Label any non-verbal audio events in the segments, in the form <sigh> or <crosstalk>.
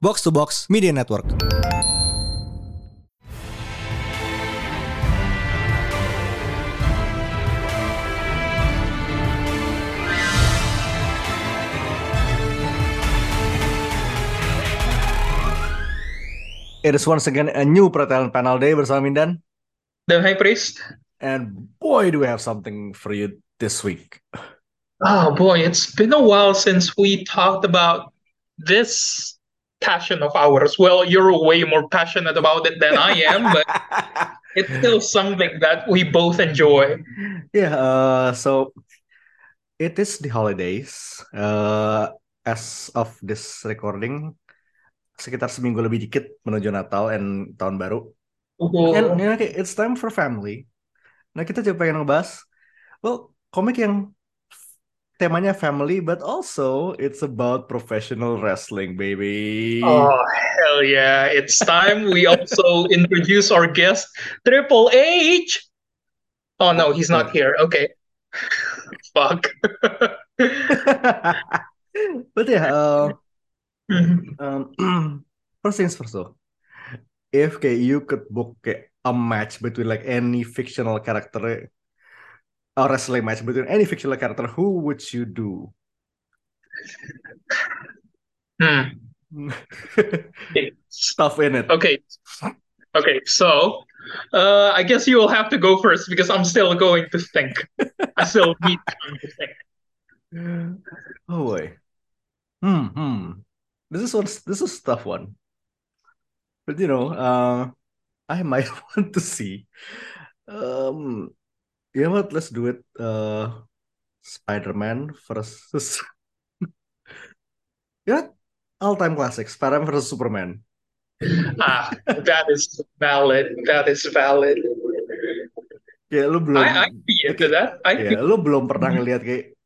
Box to Box Media Network. It is once again a new Pretalent Panel Day bersama Mindan. The High Priest. And boy, do we have something for you this week. Oh boy, it's been a while since we talked about this passion of ours. Well, you're way more passionate about it than I am, but <laughs> it's still something that we both enjoy. Yeah, uh, so it is the holidays. Uh, as of this recording, sekitar seminggu lebih dikit menuju Natal and tahun baru. Oh. And you know, it's time for family. Nah kita juga pengen ngebahas, well komik yang temanya family, but also it's about professional wrestling, baby. Oh hell yeah! It's time we also <laughs> introduce our guest, Triple H. Oh no, he's not here. Okay. <laughs> Fuck. <laughs> but yeah, uh, um, <clears throat> first things first though. If kayak you could book kayak a match between like any fictional character, a wrestling match between any fictional character, who would you do? Hmm. <laughs> Stuff in it. Okay. Okay, so uh, I guess you will have to go first because I'm still going to think. I still need time to think. Oh boy. Hmm. Hmm. This is one. This is a tough one. But you know, uh, I might <laughs> want to see. Um, you know what? Let's do it. Uh, Spider-Man versus. <laughs> yeah, all-time classic. Spider-Man versus Superman. <laughs> Ah, that is valid. That is valid. Ya, lu belum. I I be into that. I Ya, lu belum pernah ngeliat kayak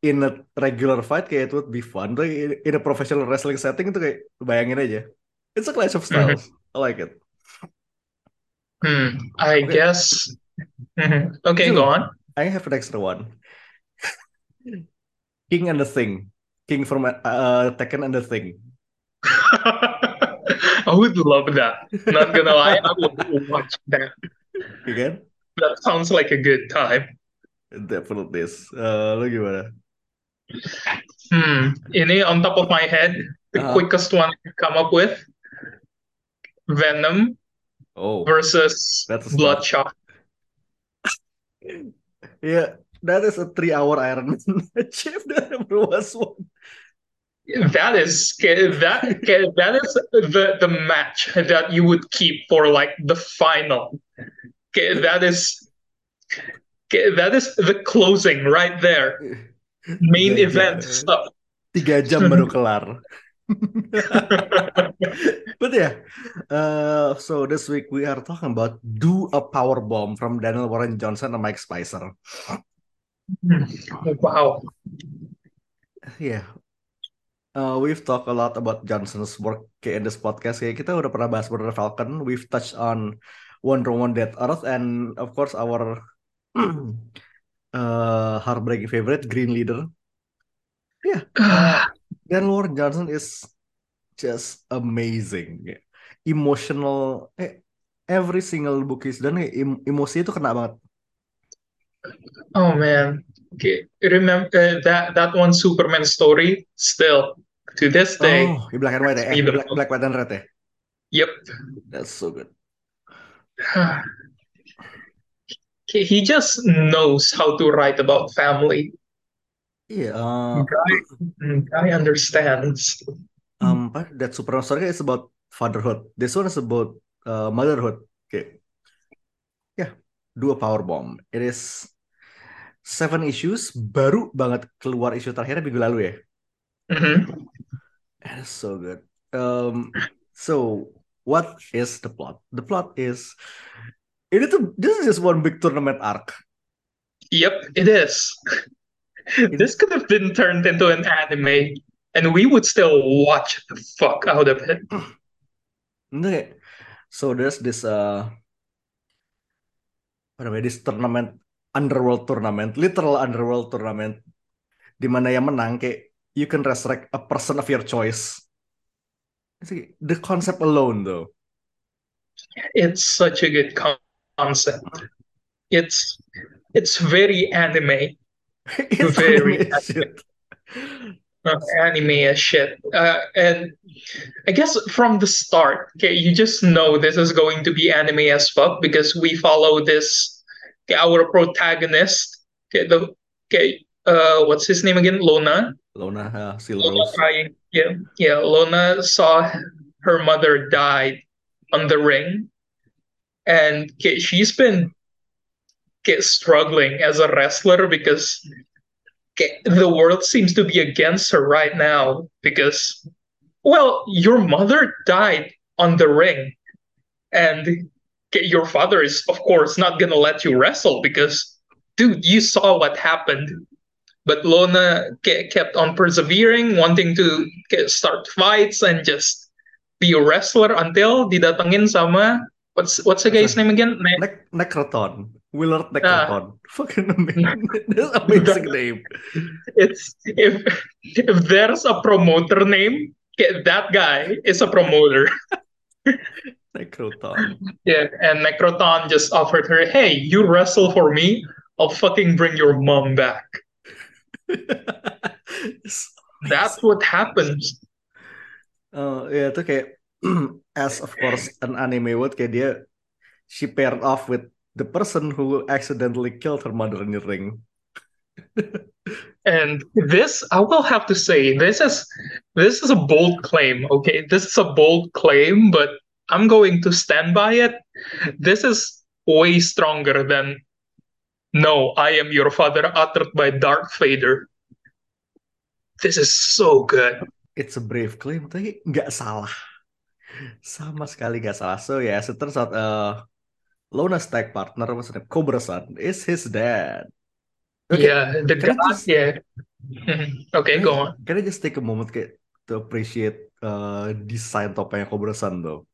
in a regular fight kayak it would be fun. Tapi in, in a professional wrestling setting itu kayak bayangin aja. It's a clash of styles. I like it. Hmm, I Okay. guess. <laughs> Okay, go on. I have an extra one. King and the Thing. King from uh, Tekken and the Thing. <laughs> I would love that. Not gonna lie, I would watch that. Kan? That sounds like a good time. Definitely is. Uh, lu gimana? Hmm. Ini on top of my head, the Uh-huh. quickest one I could come up with, Venom Oh, versus That's a start. Bloodshot. Yeah, that is a three-hour Iron Man match if ever was one. That is that that is the the match that you would keep for like the final. That is that is the closing right there. <laughs> Main event stuff. Tiga jam baru kelar. But yeah, uh, so this week we are talking about Do a Power Bomb from Daniel Warren Johnson and Mike Spicer. Wow. Yeah. Uh, we've talked a lot about Johnson's work in this podcast. Kayak kita udah pernah bahas Brother Falcon. We've touched on Wonder Woman Dead Earth and of course our uh, <clears throat> heartbreaking favorite Green Leader. Yeah. Uh, Dan Warren Johnson is just amazing. Emotional. Eh, every single book is done, em- emosi itu kena banget. Oh man. Okay. Remember uh, that that one Superman story still to this day. Oh, black and white? Eh, black, black, white, and red ya? Yep. That's so good. <sighs> He just knows how to write about family. Iya, uh, Guy, guy understands. um, apa, that Superman story is about fatherhood. This one is about uh, motherhood. Okay. Yeah, do a power bomb. It is seven issues, baru banget keluar isu terakhir minggu lalu ya. Mhm. It is so good. Um, so what is the plot? The plot is ini tuh this is just one big tournament arc. Yep, it is. <laughs> This could have been turned into an anime, and we would still watch the fuck out of it. <sighs> Kayak, so there's this uh namanya this tournament underworld tournament literal underworld tournament di mana yang menang kayak you can resurrect a person of your choice. The concept alone, though. It's such a good concept. It's it's very anime. <laughs> it's Very anime as shit. uh, anime as shit. Uh, and I guess from the start, okay, you just know this is going to be anime as fuck because we follow this okay, our protagonist. Okay, the okay, uh, what's his name again? Lona. Lona uh, Lona Silrose. crying. Yeah, yeah. Lona saw her mother died on the ring, and okay, she's been okay, struggling as a wrestler because the world seems to be against her right now because, well, your mother died on the ring, and your father is, of course, not gonna let you wrestle because, dude, you saw what happened. But Lona ke- kept on persevering, wanting to start fights and just be a wrestler until didatengin sama what's what's the guy's name again? Ne- Nec Necroton. Willard Ah. Necroton. <laughs> Fucking amazing. <laughs> That's amazing name. it's if if there's a promoter name, that guy is a promoter. <laughs> Necroton. Yeah, and Necroton just offered her, "Hey, you wrestle for me, I'll fucking bring your mom back." That's what happens. Uh, ya itu kayak as of course an anime would kayak dia she paired off with the person who accidentally killed her mother in the ring. <laughs> And this, I will have to say, this is this is a bold claim. Okay, this is a bold claim, but I'm going to stand by it. This is way stronger than "No, I am your father" uttered by Darth Vader. This is so good. It's a brave claim, tapi nggak salah. Sama sekali nggak salah. So yes, it turns out uh, Lona's tag partner, what's his name? Cobra Sun, is his dad. Okay, Yeah, the can god. just- Yeah. <laughs> Okay, can I- go on. Can I just take a moment kayak to appreciate uh, desain topengnya Cobra Sun though?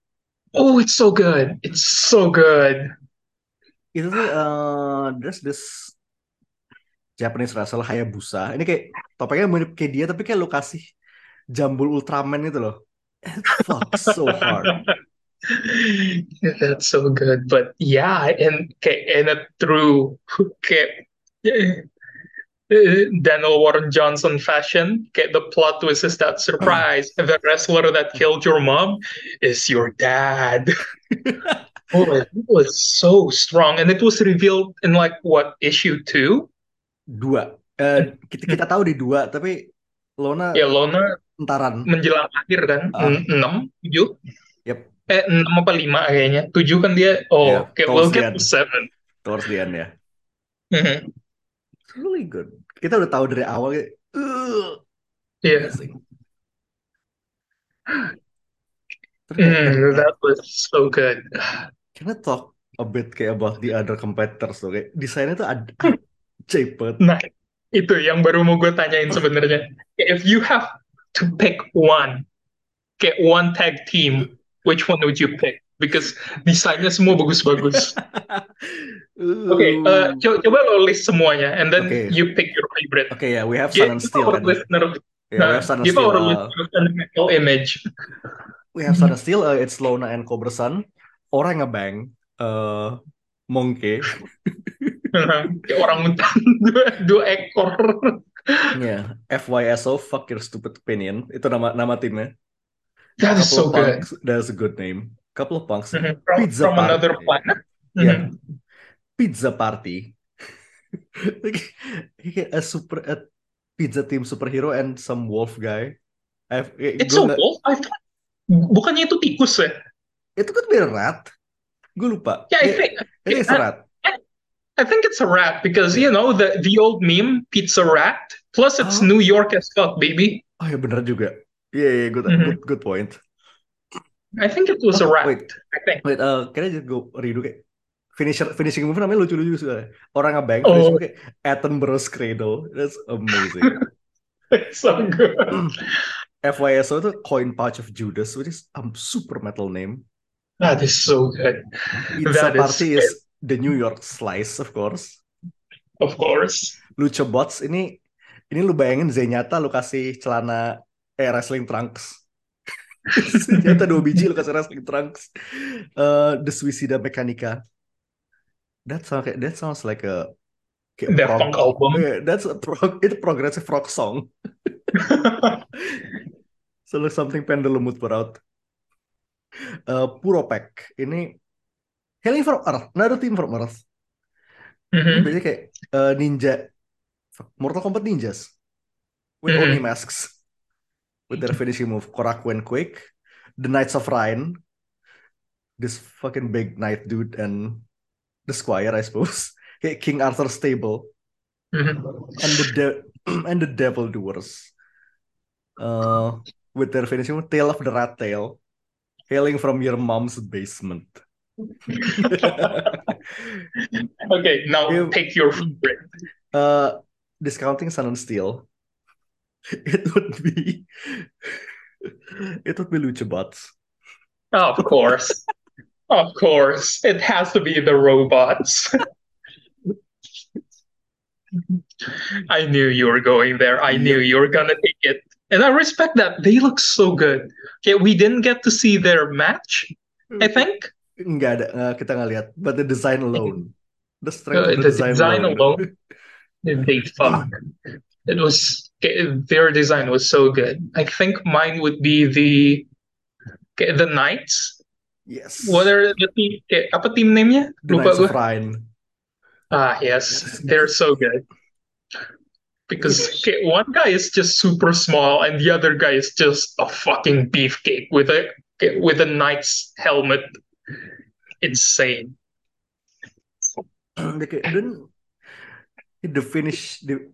Oh, it's so good. It's so good. Itu tuh uh, there's this Japanese wrestler Hayabusa. Ini kayak topengnya mirip kayak dia tapi kayak lu kasih jambul Ultraman itu loh. It fucks so hard. <laughs> <laughs> That's so good. But yeah, and okay, and okay, uh, <laughs> Daniel Warren Johnson fashion. Okay, the plot twist is that surprise, the wrestler that killed your mom is your dad. <laughs> oh, it was so strong, and it was revealed in like what issue two? Dua. Eh, kita, kita tahu di dua, tapi Lona Ya, Lona entaran. menjelang akhir kan. En- enam, tujuh, Yep, eh enam apa lima kayaknya, tujuh kan dia. Oh, Yeah, okay, we'll get to seven. towards the end ya. It's really good. Kita udah tahu dari awal "Ugh, Yeah. amazing. Mm, that was so good. can I talk a bit kayak about the other competitors tuh kayak desainnya tuh ad ajaib banget. Nah, itu yang baru mau gue tanyain sebenarnya. If you have to pick one, kayak one tag team, which one would you pick? Because desainnya semua bagus-bagus. <laughs> Oke, uh, co- coba lo list semuanya, and then Oke. you pick your favorite. Oke ya, we have Sun and Steel kan. listener, Yeah, we nah, have give Steel. uh, mental image. we have Sun and Steel. uh, it's Lona and Cobra Sun. Orang ngebang. Uh, Monkey. <laughs> Kayak orang hutan dua, dua ekor. Yeah. FYSO, fuck your stupid opinion. Itu nama nama timnya. That is so good. punks. That's a good name. Couple of punks. Mhm. From, Pizza from another party. planet. Yeah. Mhm. Pizza party. <laughs> Kayak a super a pizza team superhero and some wolf guy. I've, eh, It's a wolf. I thought, bukannya itu tikus ya? Itu kan beda rat. Gue lupa. Yeah, I Dia- think is a rat. I think it's a rat because you know the the old meme pizza rat. Plus it's Oh. New York as fuck, baby. Oh ya bener juga. Iya, iya, good, Mhm. good, good point. I think it was a rat. wait. I think. Wait, uh, can I just go redo kayak finisher finishing move namanya lucu-lucu soalnya. Orang ngebang, Oh. finishing kayak Attenborough's Cradle. That's amazing. <laughs> It's so good. <clears throat> FYSO itu Coin Pouch of Judas, which is a super metal name. That is so good. Pizza That is- Party is the New York Slice, of course. Of course. Lucha Bots ini ini lu bayangin Zenyatta lu kasih celana eh wrestling trunks. <laughs> Zenyatta dua biji lu kasih wrestling trunks. Uh, the Suicida Mechanica. That sounds like that sounds like a kayak Daft prog- Punk album. Yeah, that's a prog <laughs> itu progressive rock song. <laughs> So like something pendulum would put out. Uh, Puropek ini Hailing from Earth, another team from Earth. Mhm. Biasanya kayak uh, ninja, Mortal Kombat ninjas with Mhm. Oni masks, with their finishing move Koraku and Quake, the Knights of Rhine, this fucking big knight dude and the Squire I suppose, <laughs> King Arthur stable Mhm. and the de- <clears throat> and the Devil Doers, uh, with their finishing move Tail of the Rat Tail, hailing from your mom's basement. <laughs> <laughs> Okay, now You- pick your favorite. uh discounting Sun and Steel, it would be it would be Lucha Bots. Of course. Of course. It has to be the robots. <laughs> I knew you were going there. I knew you were gonna take it. And I respect that. They look so good. Okay, we didn't get to see their match, I think. Nggak ada, uh, kita nggak lihat. But the design alone, the strength Uh, of the, the design, design alone. alone. They <laughs> fuck. It was their design was so good. I think mine would be the the Knights. yes. What are the team? Okay, apa team name-nya? the Lupa Knights gue. Ah, yes, they're so good. Because okay, one guy is just super small, and the other guy is just a fucking beefcake with a with a knight's helmet. Insane. Kayak- dan the finish the,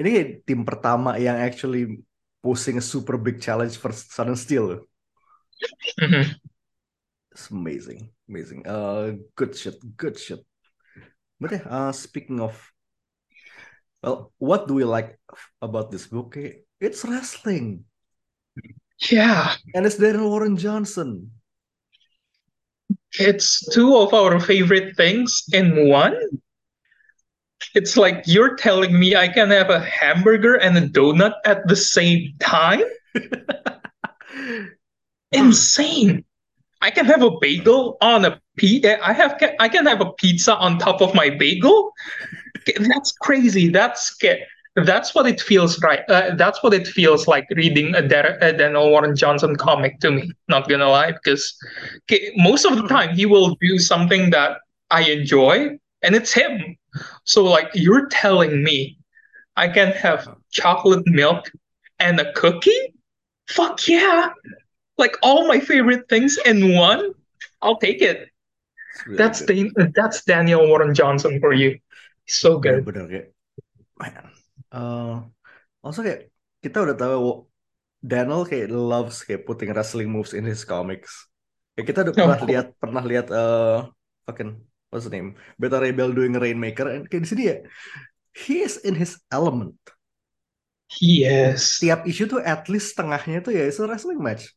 ini tim pertama yang actually posing a super big challenge for and Steel. Mhm. It's amazing, amazing. Uh, good shit, good shit. But yeah, uh, speaking of, well, what do we like about this book? It's wrestling, Yeah, and it's Darren Warren Johnson. it's two of our favorite things in one. It's like you're telling me I can have a hamburger and a donut at the same time? <laughs> insane. I can have a bagel on a p. I have I can have a pizza on top of my bagel. That's crazy. That's that's what it feels right. Uh, that's what it feels like reading a, Der- a Daniel Warren Johnson comic to me. Not gonna lie, because most of the time he will do something that I enjoy, and it's him. So like you're telling me, I can have chocolate milk and a cookie? Fuck yeah! like all my favorite things in one, I'll take it. Really That's good. Dan- that's Daniel Warren Johnson for you. So good. kayak. Uh, also kayak kita udah tahu Daniel kayak loves kayak putting wrestling moves in his comics. Kayak kita udah Oh. pernah lihat pernah lihat uh, fucking what's the name Beta Rebel doing Rainmaker and kayak di sini ya he is in his element. Yes. Tiap issue tuh at least setengahnya tuh ya it's a wrestling match.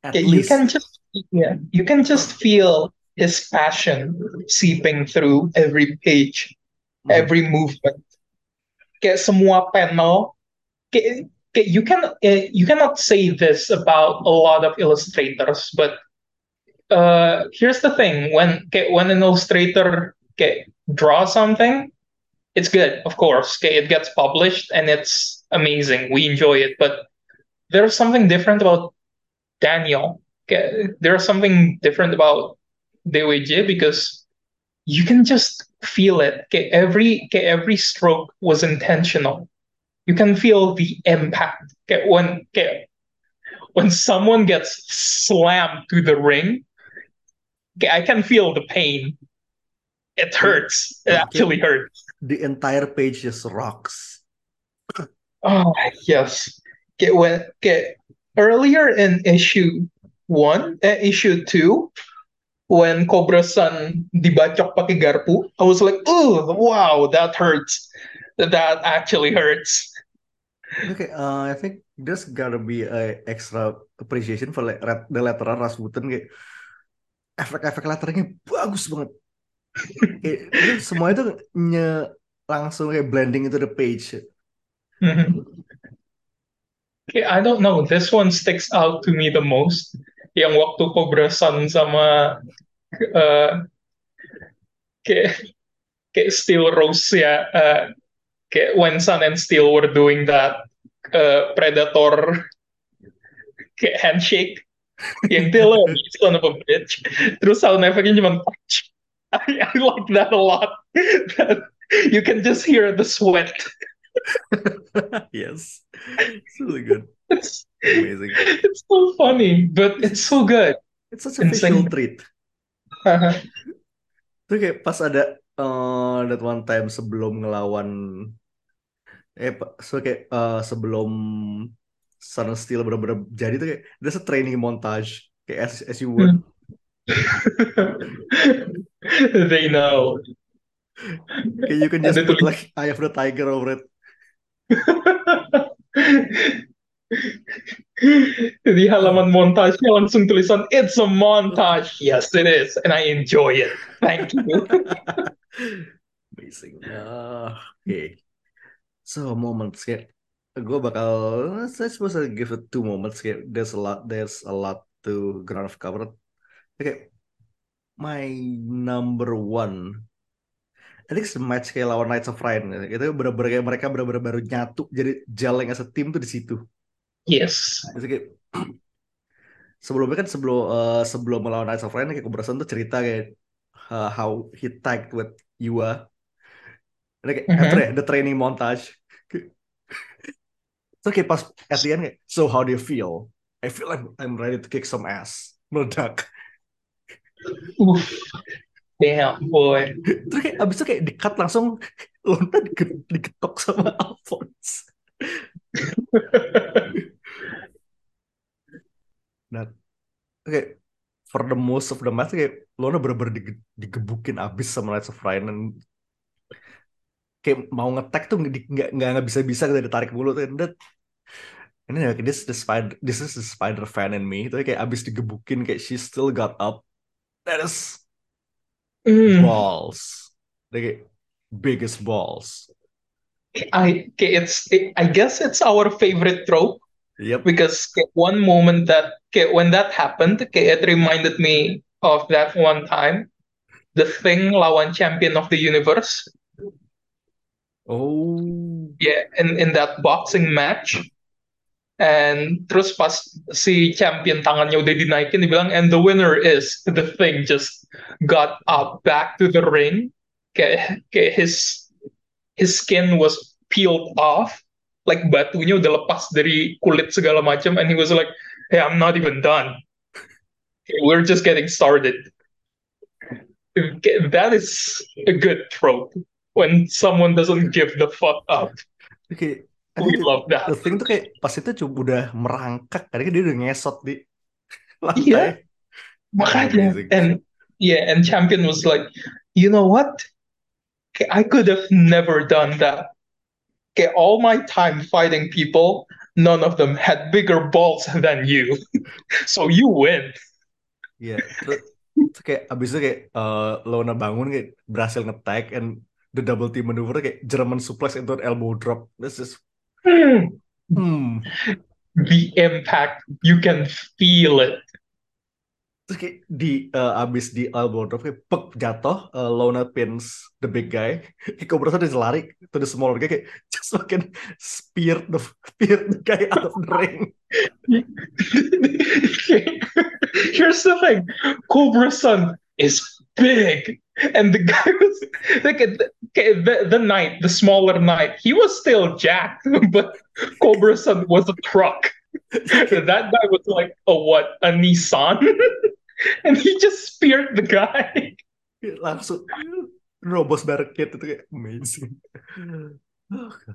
At Yeah, you least. can just yeah, you can just feel his passion seeping through every page, Mhm. every movement. Kayak semua panel. Kayak, kayak you can eh, you cannot say this about a lot of illustrators, but uh, here's the thing: when kayak, when an illustrator kayak, draws something, it's good, of course. Okay, it gets published and it's amazing. We enjoy it, but there's something different about Daniel. Okay, there's something different about DWJ because you can just feel it. Okay, every okay, every stroke was intentional. You can feel the impact. Okay, when okay, when someone gets slammed to the ring, okay, I can feel the pain. It hurts. It actually hurts. The entire page just rocks. Oh yes. Okay, when okay, earlier in issue one, uh, issue two, when Cobra Sun dibacok pakai garpu, I was like, oh wow, that hurts. That actually hurts. Okay, uh, I think there's gotta be a extra appreciation for like the letteran Rasputin kayak efek-efek letteringnya bagus banget. Kayak, itu semua itu nye langsung kayak blending into the page. <laughs> Okay, I don't know. This one sticks out to me the most. Yang waktu Cobra Sun sama uh, kayak kayak Steel Rose ya, uh, kayak when Sun and Steel were doing that uh, Predator kayak handshake yang Taylor son of a bitch. Terus sound effect-nya cuma I, I like that a lot. That <laughs> you can just hear the sweat. <laughs> yes, it's really good. It's Amazing. it's so funny, but it's so good. It's such a Insane. treat. Uh-huh. Tuh kayak pas ada uh, that one time sebelum ngelawan eh so kayak uh, sebelum Sun Steel bener-bener jadi tuh kayak there's a training montage kayak as, as you would <laughs> they know. kayak you can just put like Eye of the Tiger over it <laughs> Di halaman montage langsung tulisan It's a montage. Yes, it is, and I enjoy it. Thank you. <laughs> amazing Ah, oke so moments kayak gue bakal saya suppose I give it two moments kayak there's a lot there's a lot to ground of cover kayak my number one. I think match kayak lawan Knights of Ryan. Itu bener-bener kayak mereka bener-bener baru nyatu jadi geleng as a team tuh di situ. Yes. itu kayak <clears throat> sebelumnya kan sebelum eh, sebelum melawan Knights of Ryan kayak Sun tuh cerita kayak uh, how he tagged with Yua. Kayak Mhm. after ya, the training montage Terus kayak pas at the end kayak so how do you feel I feel like I'm ready to kick some ass meledak. Damn, boy. terus kayak abis itu kayak di-cut langsung <laughs> lontar dike- digetok sama <laughs> Alphonse nah oke for the most of the match kayak Lona bener-bener dige- digebukin abis sama Knights of Ryan dan kayak mau ngetek tuh nggak nggak nggak bisa bisa kita ditarik mulu and ini ya this the spider this is the spider fan in me. Itu kayak abis digebukin kayak she still got up. That is Mm. balls. Kayak biggest balls. I it's it, I guess it's our favorite trope. Yep. Because one moment that when that happened, it reminded me of that one time, the thing lawan champion of the universe. oh. Yeah, in in that boxing match. And terus pas si champion tangannya udah dinaikin, dia bilang, and the winner is the thing just got up back to the ring. Kayak, kayak his his skin was peeled off, like batunya udah lepas dari kulit segala macam, and he was like, hey, I'm not even done. We're just getting started. That is a good trope when someone doesn't give the fuck up. oke I We love that. the thing tuh kayak pas itu cuma uuma merangkak karena dia udah ngesot di <laughs> Iya. lantai Makanya. Amazing. And yeah, and champion was like, you know what? I could have never done that. Okay, all my time fighting people, none of them had bigger balls <laughs> than you. <laughs> so you win. Iya, terus, terus kayak abis itu kayak eh, Lona bangun kayak berhasil nge-tag and the double team maneuver kayak German suplex into an elbow drop. This is Hmm. The impact, you can feel it. Terus kayak di eh, abis di elbow drop kayak pek jatuh eh, Lona pins the big guy. Kayak Cobra Sun just lari to the smaller guy kayak just fucking spear the spear the guy out of the ring. Here's the thing Cobra Sun is big. And the <laughs> guy was like the, the, the knight, the smaller knight, he was still jacked, <laughs> but Cobra Sun was a truck. <laughs> that guy was like a what? A Nissan? and he just speared the guy. Langsung robos barricade itu kayak amazing.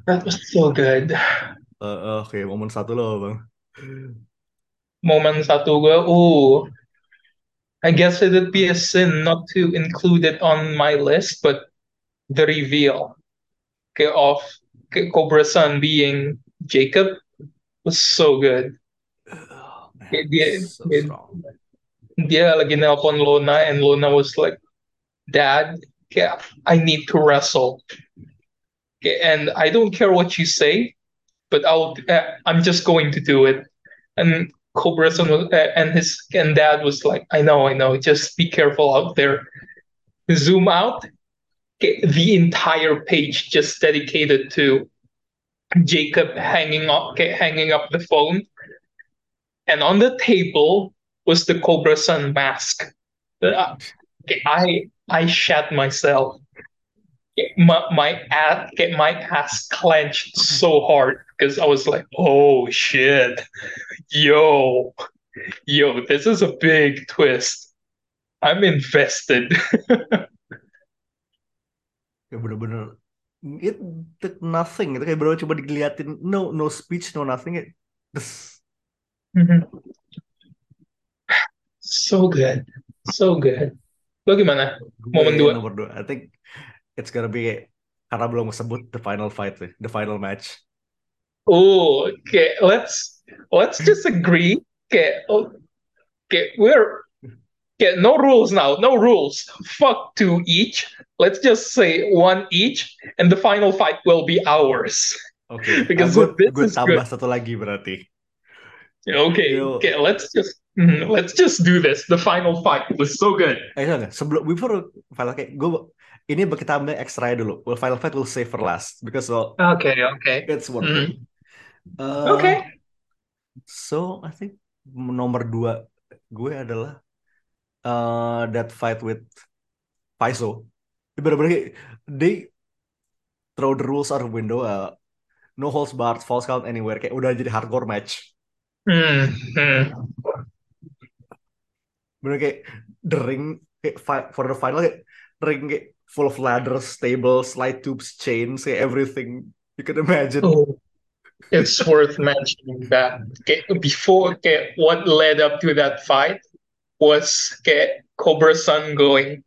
That was so good. Eh, Oke, momen satu loh bang. Moment satu gue, ooh. I guess it would be a sin not to include it on my list, but the reveal okay, of Cobra Sun being Jacob was so good. Oh, man, Kayak dia, so dia, strong. dia lagi nelpon Lona and Lona was like, Dad, yeah, I need to wrestle. and I don't care what you say, but I'll uh, I'm just going to do it. And Cobra-san was, and his and dad was like, I know, I know, just be careful out there. Zoom out, the entire page just dedicated to Jacob hanging up hanging up the phone, and on the table was the Cobra-san mask. Uh, I I shat myself my my ass get my ass clenched so hard because I was like, oh shit, yo, yo, this is a big twist. I'm invested. <laughs> ya bener-bener it took nothing. Itu kayak baru coba diliatin no no speech no nothing. It this mm-hmm. so good. So good. Lo gimana? Momen dua. nomor dua. I think it's gonna be karena belum sebut the final fight the final match. Oh, okay. Let's let's just agree. Okay, okay. We're okay. No rules now. No rules. Fuck two each. Let's just say one each, and the final fight will be ours. Okay. <laughs> Because gue, gue tambah good. satu lagi berarti. Okay. Okay. Let's just mm, let's just do this. The final fight was so good. Eh, sebelum before final kayak gue ini kita ambil extra dulu. Well, Final Fight will save for last because well, okay, okay, it's one. Mm. Uh, okay. So I think nomor dua gue adalah uh, that fight with Paiso. Bener-bener they throw the rules out of window. Uh, no holds barred, false count anywhere. Kayak udah jadi hardcore match. Hmm. hmm. Bener kayak the ring kayak for the final kayak ring kayak full of ladders, tables, light tubes, chains, everything you can imagine. Oh, it's worth mentioning that okay, before okay, what led up to that fight was okay, Cobra-san going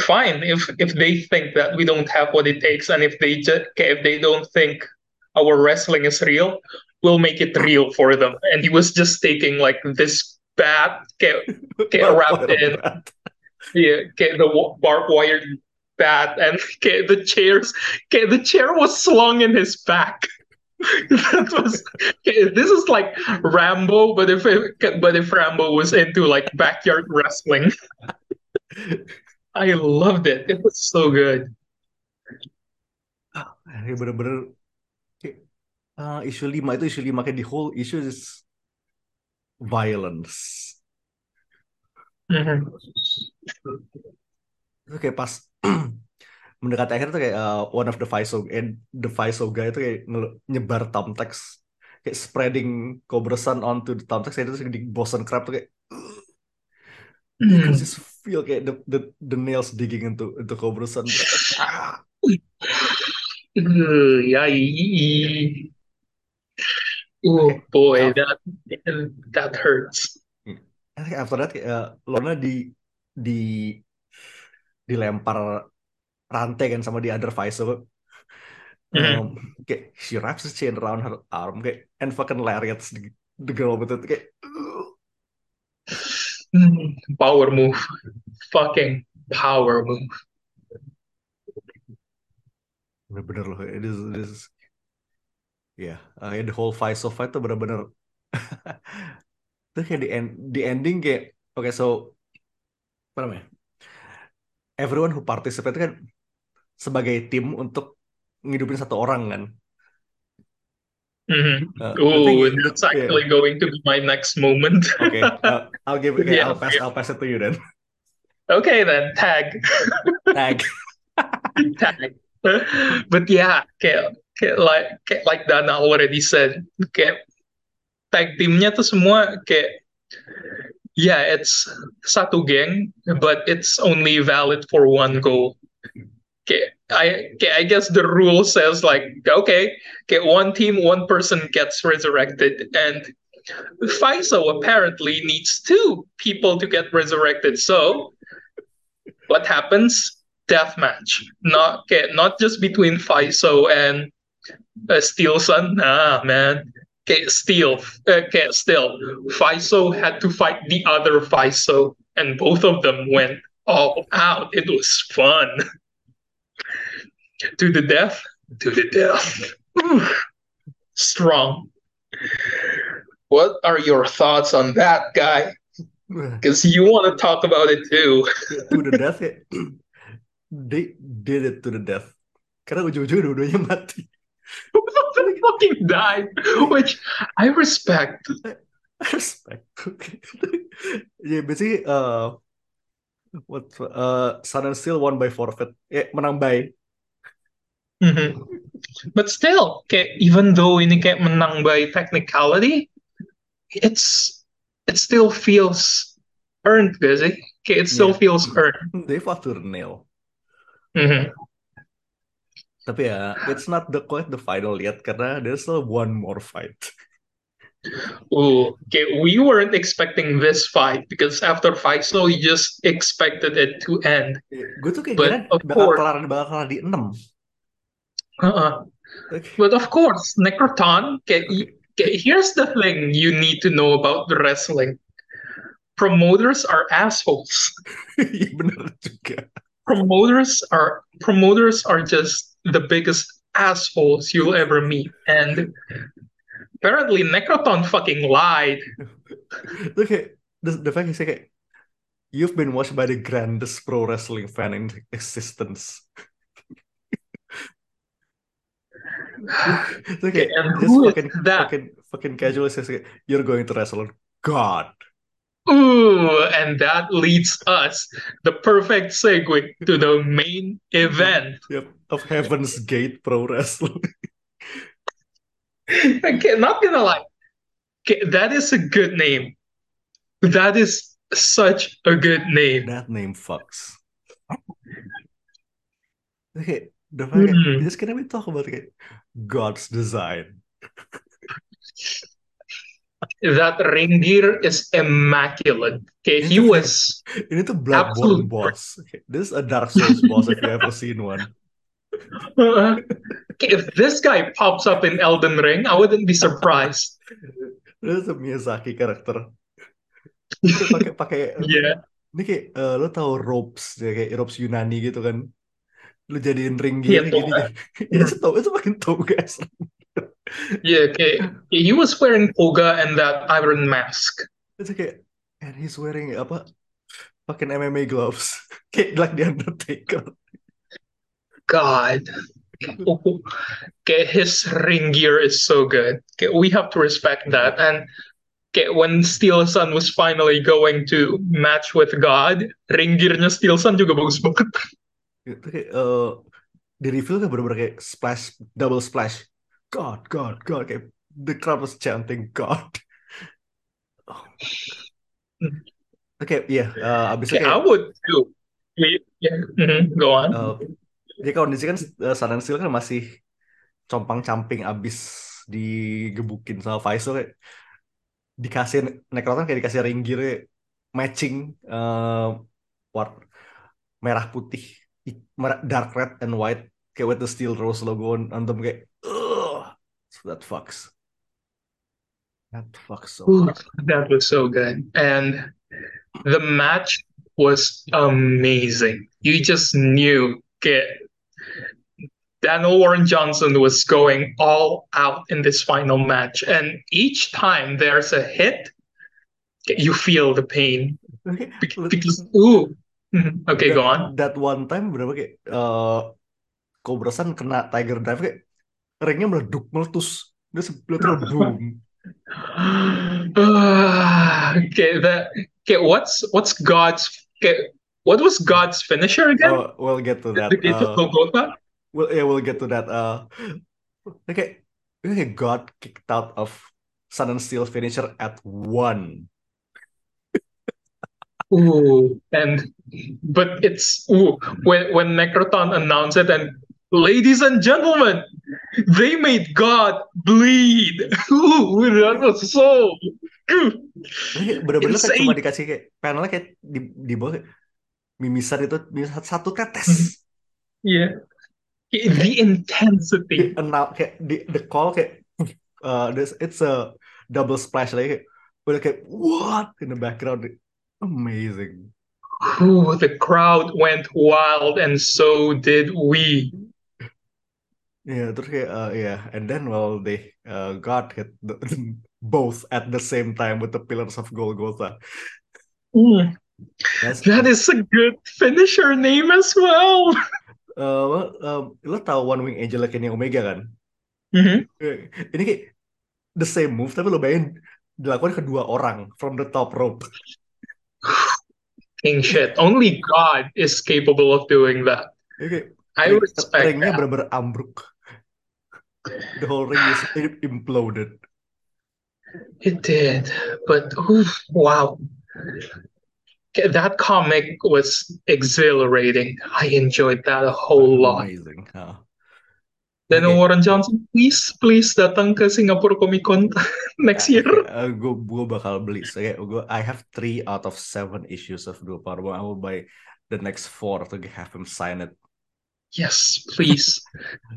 fine if if they think that we don't have what it takes and if they just okay, if they don't think our wrestling is real we'll make it real for them and he was just taking like this bat get <laughs> get wrapped in yeah, get the barbed wire bat and <laughs> get the chairs. Get the chair was slung in his back. <laughs> that was this is like Rambo, but if it, but if Rambo was into like backyard wrestling, I loved it. It was so good. Ini bener-bener uh, isu lima itu isu lima kayak the whole issue is violence. Mm-hmm. Itu kayak pas <clears throat> mendekati akhir tuh kayak uh, one of the Viso and the Viso guy itu kayak nyebar thumbtacks kayak spreading Cobra Sun onto the thumbtacks itu di Boston Crab tuh kayak mm. you can just feel kayak the the, the nails digging into into Cobra Sun. <laughs> Oh boy, that that hurts. After that uh, Lorna di di dilempar rantai kan sama di other vice so, um, kayak she wraps the chain around her arm kayak and fucking lariats the, the girl with it kayak power move. Fucking power move. Bener-bener loh it is, it is ya yeah, uh, the whole fight so fight tuh bener-bener <laughs> terus kayak di end di ending kayak oke okay, so apa namanya everyone who participate kan sebagai tim untuk ngidupin satu orang kan Mm-hmm. Uh, oh, that's actually yeah. going to be my next moment. <laughs> okay, uh, I'll give. Okay, yeah, I'll pass. Yeah. I'll pass it to you then. Okay, then tag. tag. <laughs> tag. But yeah, okay, okay, like like Dana already said, okay, tag timnya tuh semua kayak yeah, it's satu geng, but it's only valid for one goal. Okay, I okay, I guess the rule says like okay, okay, one team, one person gets resurrected, and FISO apparently needs two people to get resurrected. So, what happens? Death match, not okay, not just between FISO and uh, Steel Sun. Nah, man, still, okay, still, FISO had to fight the other FISO, and both of them went all out. It was fun. to the death, to the death. Strong. What are your thoughts on that guy? <sighs> Because you want to talk about it too. <laughs> to the death ya. <clears throat> They did it to the death. Karena ujung-ujungnya dua-duanya mati. They fucking died, which I respect. I respect. Okay. yeah, basically, uh, what uh, Sun and Steel won by forfeit. Eh, menang by. Mhm. But still, kayak even though ini kayak menang by technicality, it's it still feels earned, gak sih? Kayak it still Yeah. feels earned. They fought to the nail. Mhm. Tapi ya, it's not the quite the final yet karena there's still one more fight. Ooh, okay, we weren't expecting this fight because after fight Faisal, we just expected it to end. Gue tuh kayak But of bakal course- kelar bakal kelar di 6. Uh-uh. But of course, Necroton, okay, okay, here's the thing you need to know about the wrestling. Promoters are assholes. <laughs> Bener juga. Promoters are promoters are just the biggest assholes you'll ever meet. And apparently Necroton fucking lied. <laughs> Itu kayak the, the fact is you've been watched by the grandest pro wrestling fan in existence. <sighs> okay, And just fucking fucking fucking casual says you're going to wrestle God. Ooh, and that leads us the perfect segue to the main event. Yep, of Heaven's Gate Pro Wrestling. <laughs> Okay, not gonna lie. Okay, that is a good name. That is such a good name. That name fucks. Okay, the fact Hmm. just can we talk about kayak God's design? <laughs> That ring gear is immaculate. Okay, he was <laughs> Ini tuh Bloodborne Absolute. boss. Okay, This is a Dark Souls boss if you ever seen one. Uh, <laughs> okay, if this guy pops up in Elden Ring, I wouldn't be surprised. <laughs> This is a Miyazaki. Itu pakai pakai Yeah. ini kayak eh, lo tahu ropes ya, kayak ropes Yunani gitu kan. Lu jadiin ring Iya, gear gini. toga. Itu tau itu makin tau guys. Yeah, okay. He was wearing toga and that iron mask. Itu kayak and he's wearing apa? Fucking MMA gloves. <laughs> kayak like The Undertaker. God. Okay, his ring gear is so good. Okay, we have to respect that. And okay, when Steel Sun was finally going to match with God, ring gearnya Steel Sun juga bagus banget. Itu kayak eh, di reveal kan bener-bener kayak splash, double splash. God, God, God. Kayak the crowd was chanting God. Oh. Oke, iya. eh, abis itu Okay, I kayak would too. We- Yeah, mhm, go on. eh, jadi kondisi kan Sun and Steel kan masih compang-camping abis digebukin sama Faisal kayak dikasih Necroton kayak dikasih ring gear matching eh war merah putih i- merah- dark red and white kayak with the steel rose logo on, on them kayak that fucks that fucks so Ooh, that was so good. And the match was amazing. You just knew get Daniel Warren Johnson was going all out in this final match. And each time there's a hit, you feel the pain. <laughs> Be- Because, ooh. Mhm. Okay, go on. that one time berapa kayak eh Cobra Sun kena Tiger Drive kayak ringnya meleduk meletus dia sebelum <laughs> boom okay, that okay, what's what's God's okay, what was God's finisher again? oh, we'll get to that Uh, Golgotha? Well, yeah, we'll get to that. Uh, okay, okay, got kicked out of Sun and Steel finisher at one. Ooh, and but it's ooh when when Necroton announced it and ladies and gentlemen, they made God bleed. <laughs> Ooh, that was so bener-bener Insane. cuma dikasih kayak panelnya kayak di di bawah kayak mimisan itu mimisan satu tetes. yeah. The intensity. Di announce kayak di the call kayak uh this it's a double splash lagi kayak udah kayak what in the background amazing. Ooh, the crowd went wild and so did we. Yeah, terus kayak uh, yeah, and then well they uh, got hit the, <laughs> both at the same time with the pillars of Golgotha. Mm. That's, That is a good finisher name as well. uh, well, um, lo tau One Wing Angel Kenny Omega kan? Mhm. Eh, Ini kayak the same move tapi lo bayangin dilakukan kedua orang from the top rope. King shit. Only God is capable of doing that. Ini kayak I respect ringnya bener-bener ambruk. The whole ring is imploded. It did, but oof, wow. That comic was exhilarating. I enjoyed that a whole lot. Amazing. huh. Dan Oke. Warren Johnson, please, please datang ke Singapore Comic Con <laughs> next year. Uh, gue gue bakal beli. So, gue I have three out of seven issues of Duo Power. I will buy the next four to have him sign it. Yes, please.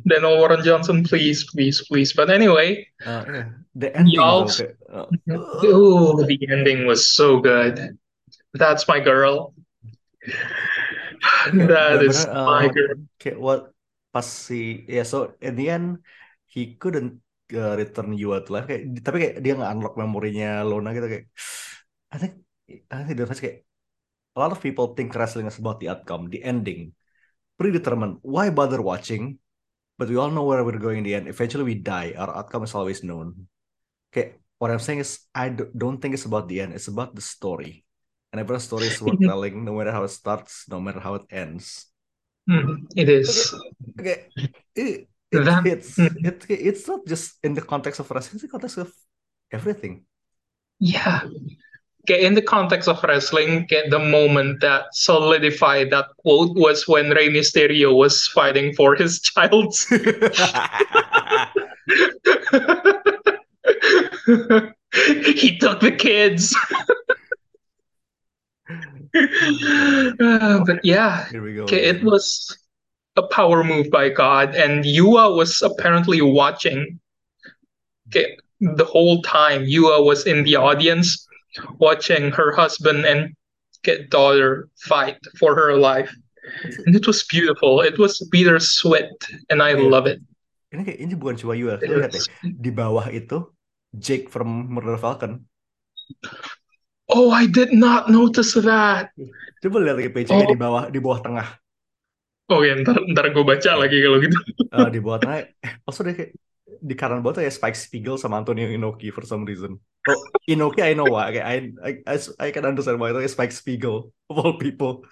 Dan Warren Johnson, please, please, please. But anyway, Uh, yeah. The ending though, kayak, uh, oh, the ending was so good. That's my girl. <sighs> That is bener-bener, my uh, girl. kayak what pas si ya so in the end he couldn't uh, return Yua to life kayak tapi kayak dia nggak unlock memorinya Lona gitu kayak I think I think that's kayak a lot of people think wrestling is about the outcome the ending predetermined. Why bother watching? But we all know where we're going in the end. Eventually we die. Our outcome is always known. Okay, what I'm saying is I don't think it's about the end. It's about the story. And every story is worth telling no matter how it starts no matter how it ends. Mhm, It is. Okay, it, it, That- it's mm. it, it's not just in the context of wrestling, it's the context of everything. Yeah. Okay, in the context of wrestling, okay, the moment that solidified that quote was when Rey Mysterio was fighting for his <laughs> child's. <laughs> he took the kids. Uh, <laughs> but yeah, Here we go. okay, it was a power move by God, and Yua was apparently watching. Okay, the whole time Yua was in the audience, watching her husband and get daughter fight for her life, and it was beautiful. It was bittersweet, and I Yeah. love it. Ini kayak ini bukan cuma lu lihat deh di bawah itu Jake from Murder Falcon. Oh, I did not notice that. Coba lihat lagi page-nya Oh. di bawah di bawah tengah. Oh ya, ntar ntar gue baca lagi kalau gitu. Eh, di bawah tengah. Eh, deh kayak di kanan bawah tuh ya Spike Spiegel sama Antonio Inoki for some reason. Oh, Inoki I know why. Kayak I, I, I, I can understand why itu Spike Spiegel of all people.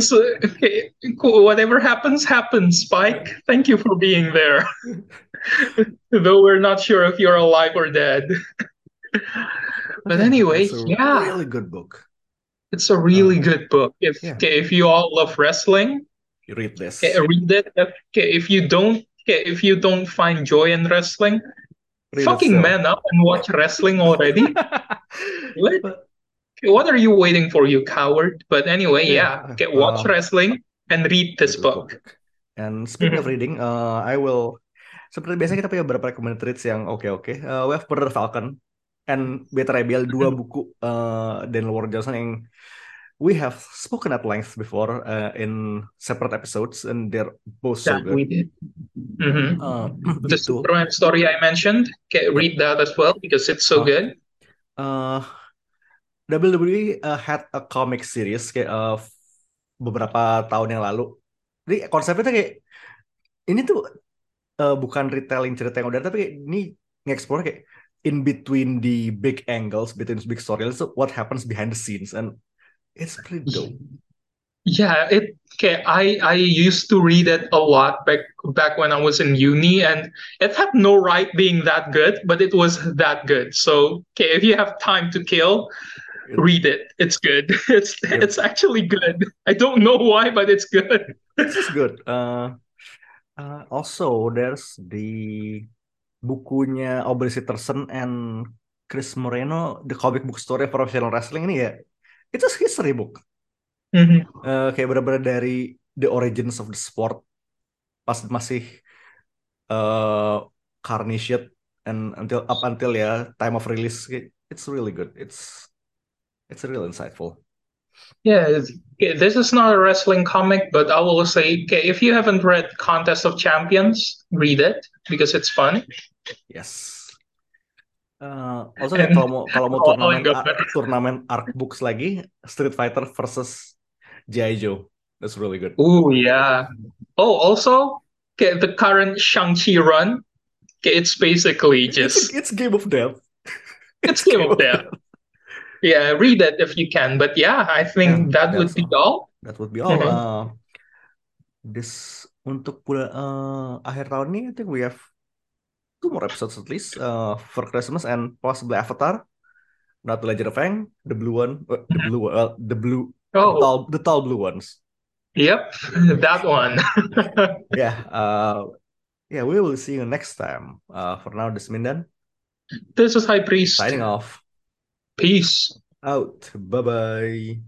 So, okay, cool. Whatever happens, happens, Spike. Thank you for being there. <laughs> Though we're not sure if you're alive or dead. But anyway, It's a yeah, really good book. it's a really Uh, good book. If yeah. okay, if you all love wrestling, You read this. okay, read it. Okay, if you don't, okay, if you don't find joy in wrestling, fucking man up and watch wrestling already. <laughs> What? Okay, what are you waiting for, you coward? But anyway, Yeah, yeah, okay, watch uh, wrestling and read this book. And speaking of Mhm. reading, uh, I will seperti biasa kita punya beberapa recommended reads yang oke-oke. Uh, we have Murder Falcon and Better IBL dua Mhm. buku uh, Daniel Warren Johnson yang we have spoken at length before uh, in separate episodes and they're both so That we good. did. Mhm. Uh, The itu Superman story I mentioned, okay, read that as well because it's so Oh. good. uh, WWE uh, had a comic series kayak uh, beberapa tahun yang lalu. Jadi konsepnya kayak ini tuh uh, bukan retelling cerita yang udah tapi kayak ini nge-explore kayak in between the big angles, between the big storylines, so what happens behind the scenes and it's pretty dope. Yeah, it okay. I I used to read it a lot back back when I was in uni, and it had no right being that good, but it was that good. So okay, if you have time to kill, read it. It's good. <laughs> It's Yep. it's actually good. I don't know why, but it's good. <laughs> It's good. Uh, uh, also, there's the bukunya Aubrey Sitterson and Chris Moreno, the comic book story of professional wrestling ini ya, it's a history book. Mhm. Eh, kayak benar-benar dari the origins of the sport pas masih uh, carny shit and until up until ya time of release it's really good. It's it's real insightful. Yeah, yeah, this is not a wrestling comic, but I will say, okay, if you haven't read Contest of Champions, read it because it's fun. Yes. Uh, also <laughs> kalau mau kalau mau Oh, turnamen enggak, ar- turnamen Arc Books lagi, Street Fighter versus G.I. Joe. That's really good. oh yeah. Oh, also, okay, the current Shang-Chi run, okay, it's basically It's just a, it's Game of Death. <laughs> It's Game of <laughs> Death. Yeah, read it if you can. But yeah, I think Yeah, that would be all. That would be all. Mhm. Uh, this untuk bulan uh, akhir tahun ini, I think we have two more episodes at least uh, for Christmas and possibly Avatar, not the Legend of Aang, the blue one, uh, the blue, uh, the blue, the Oh, tall, the tall blue ones. yep, <laughs> that one. <laughs> Yeah. Uh, yeah. We will see you next time. Uh, for now, this is Mindan This is High Priest. signing off. Peace. Out. Bye bye.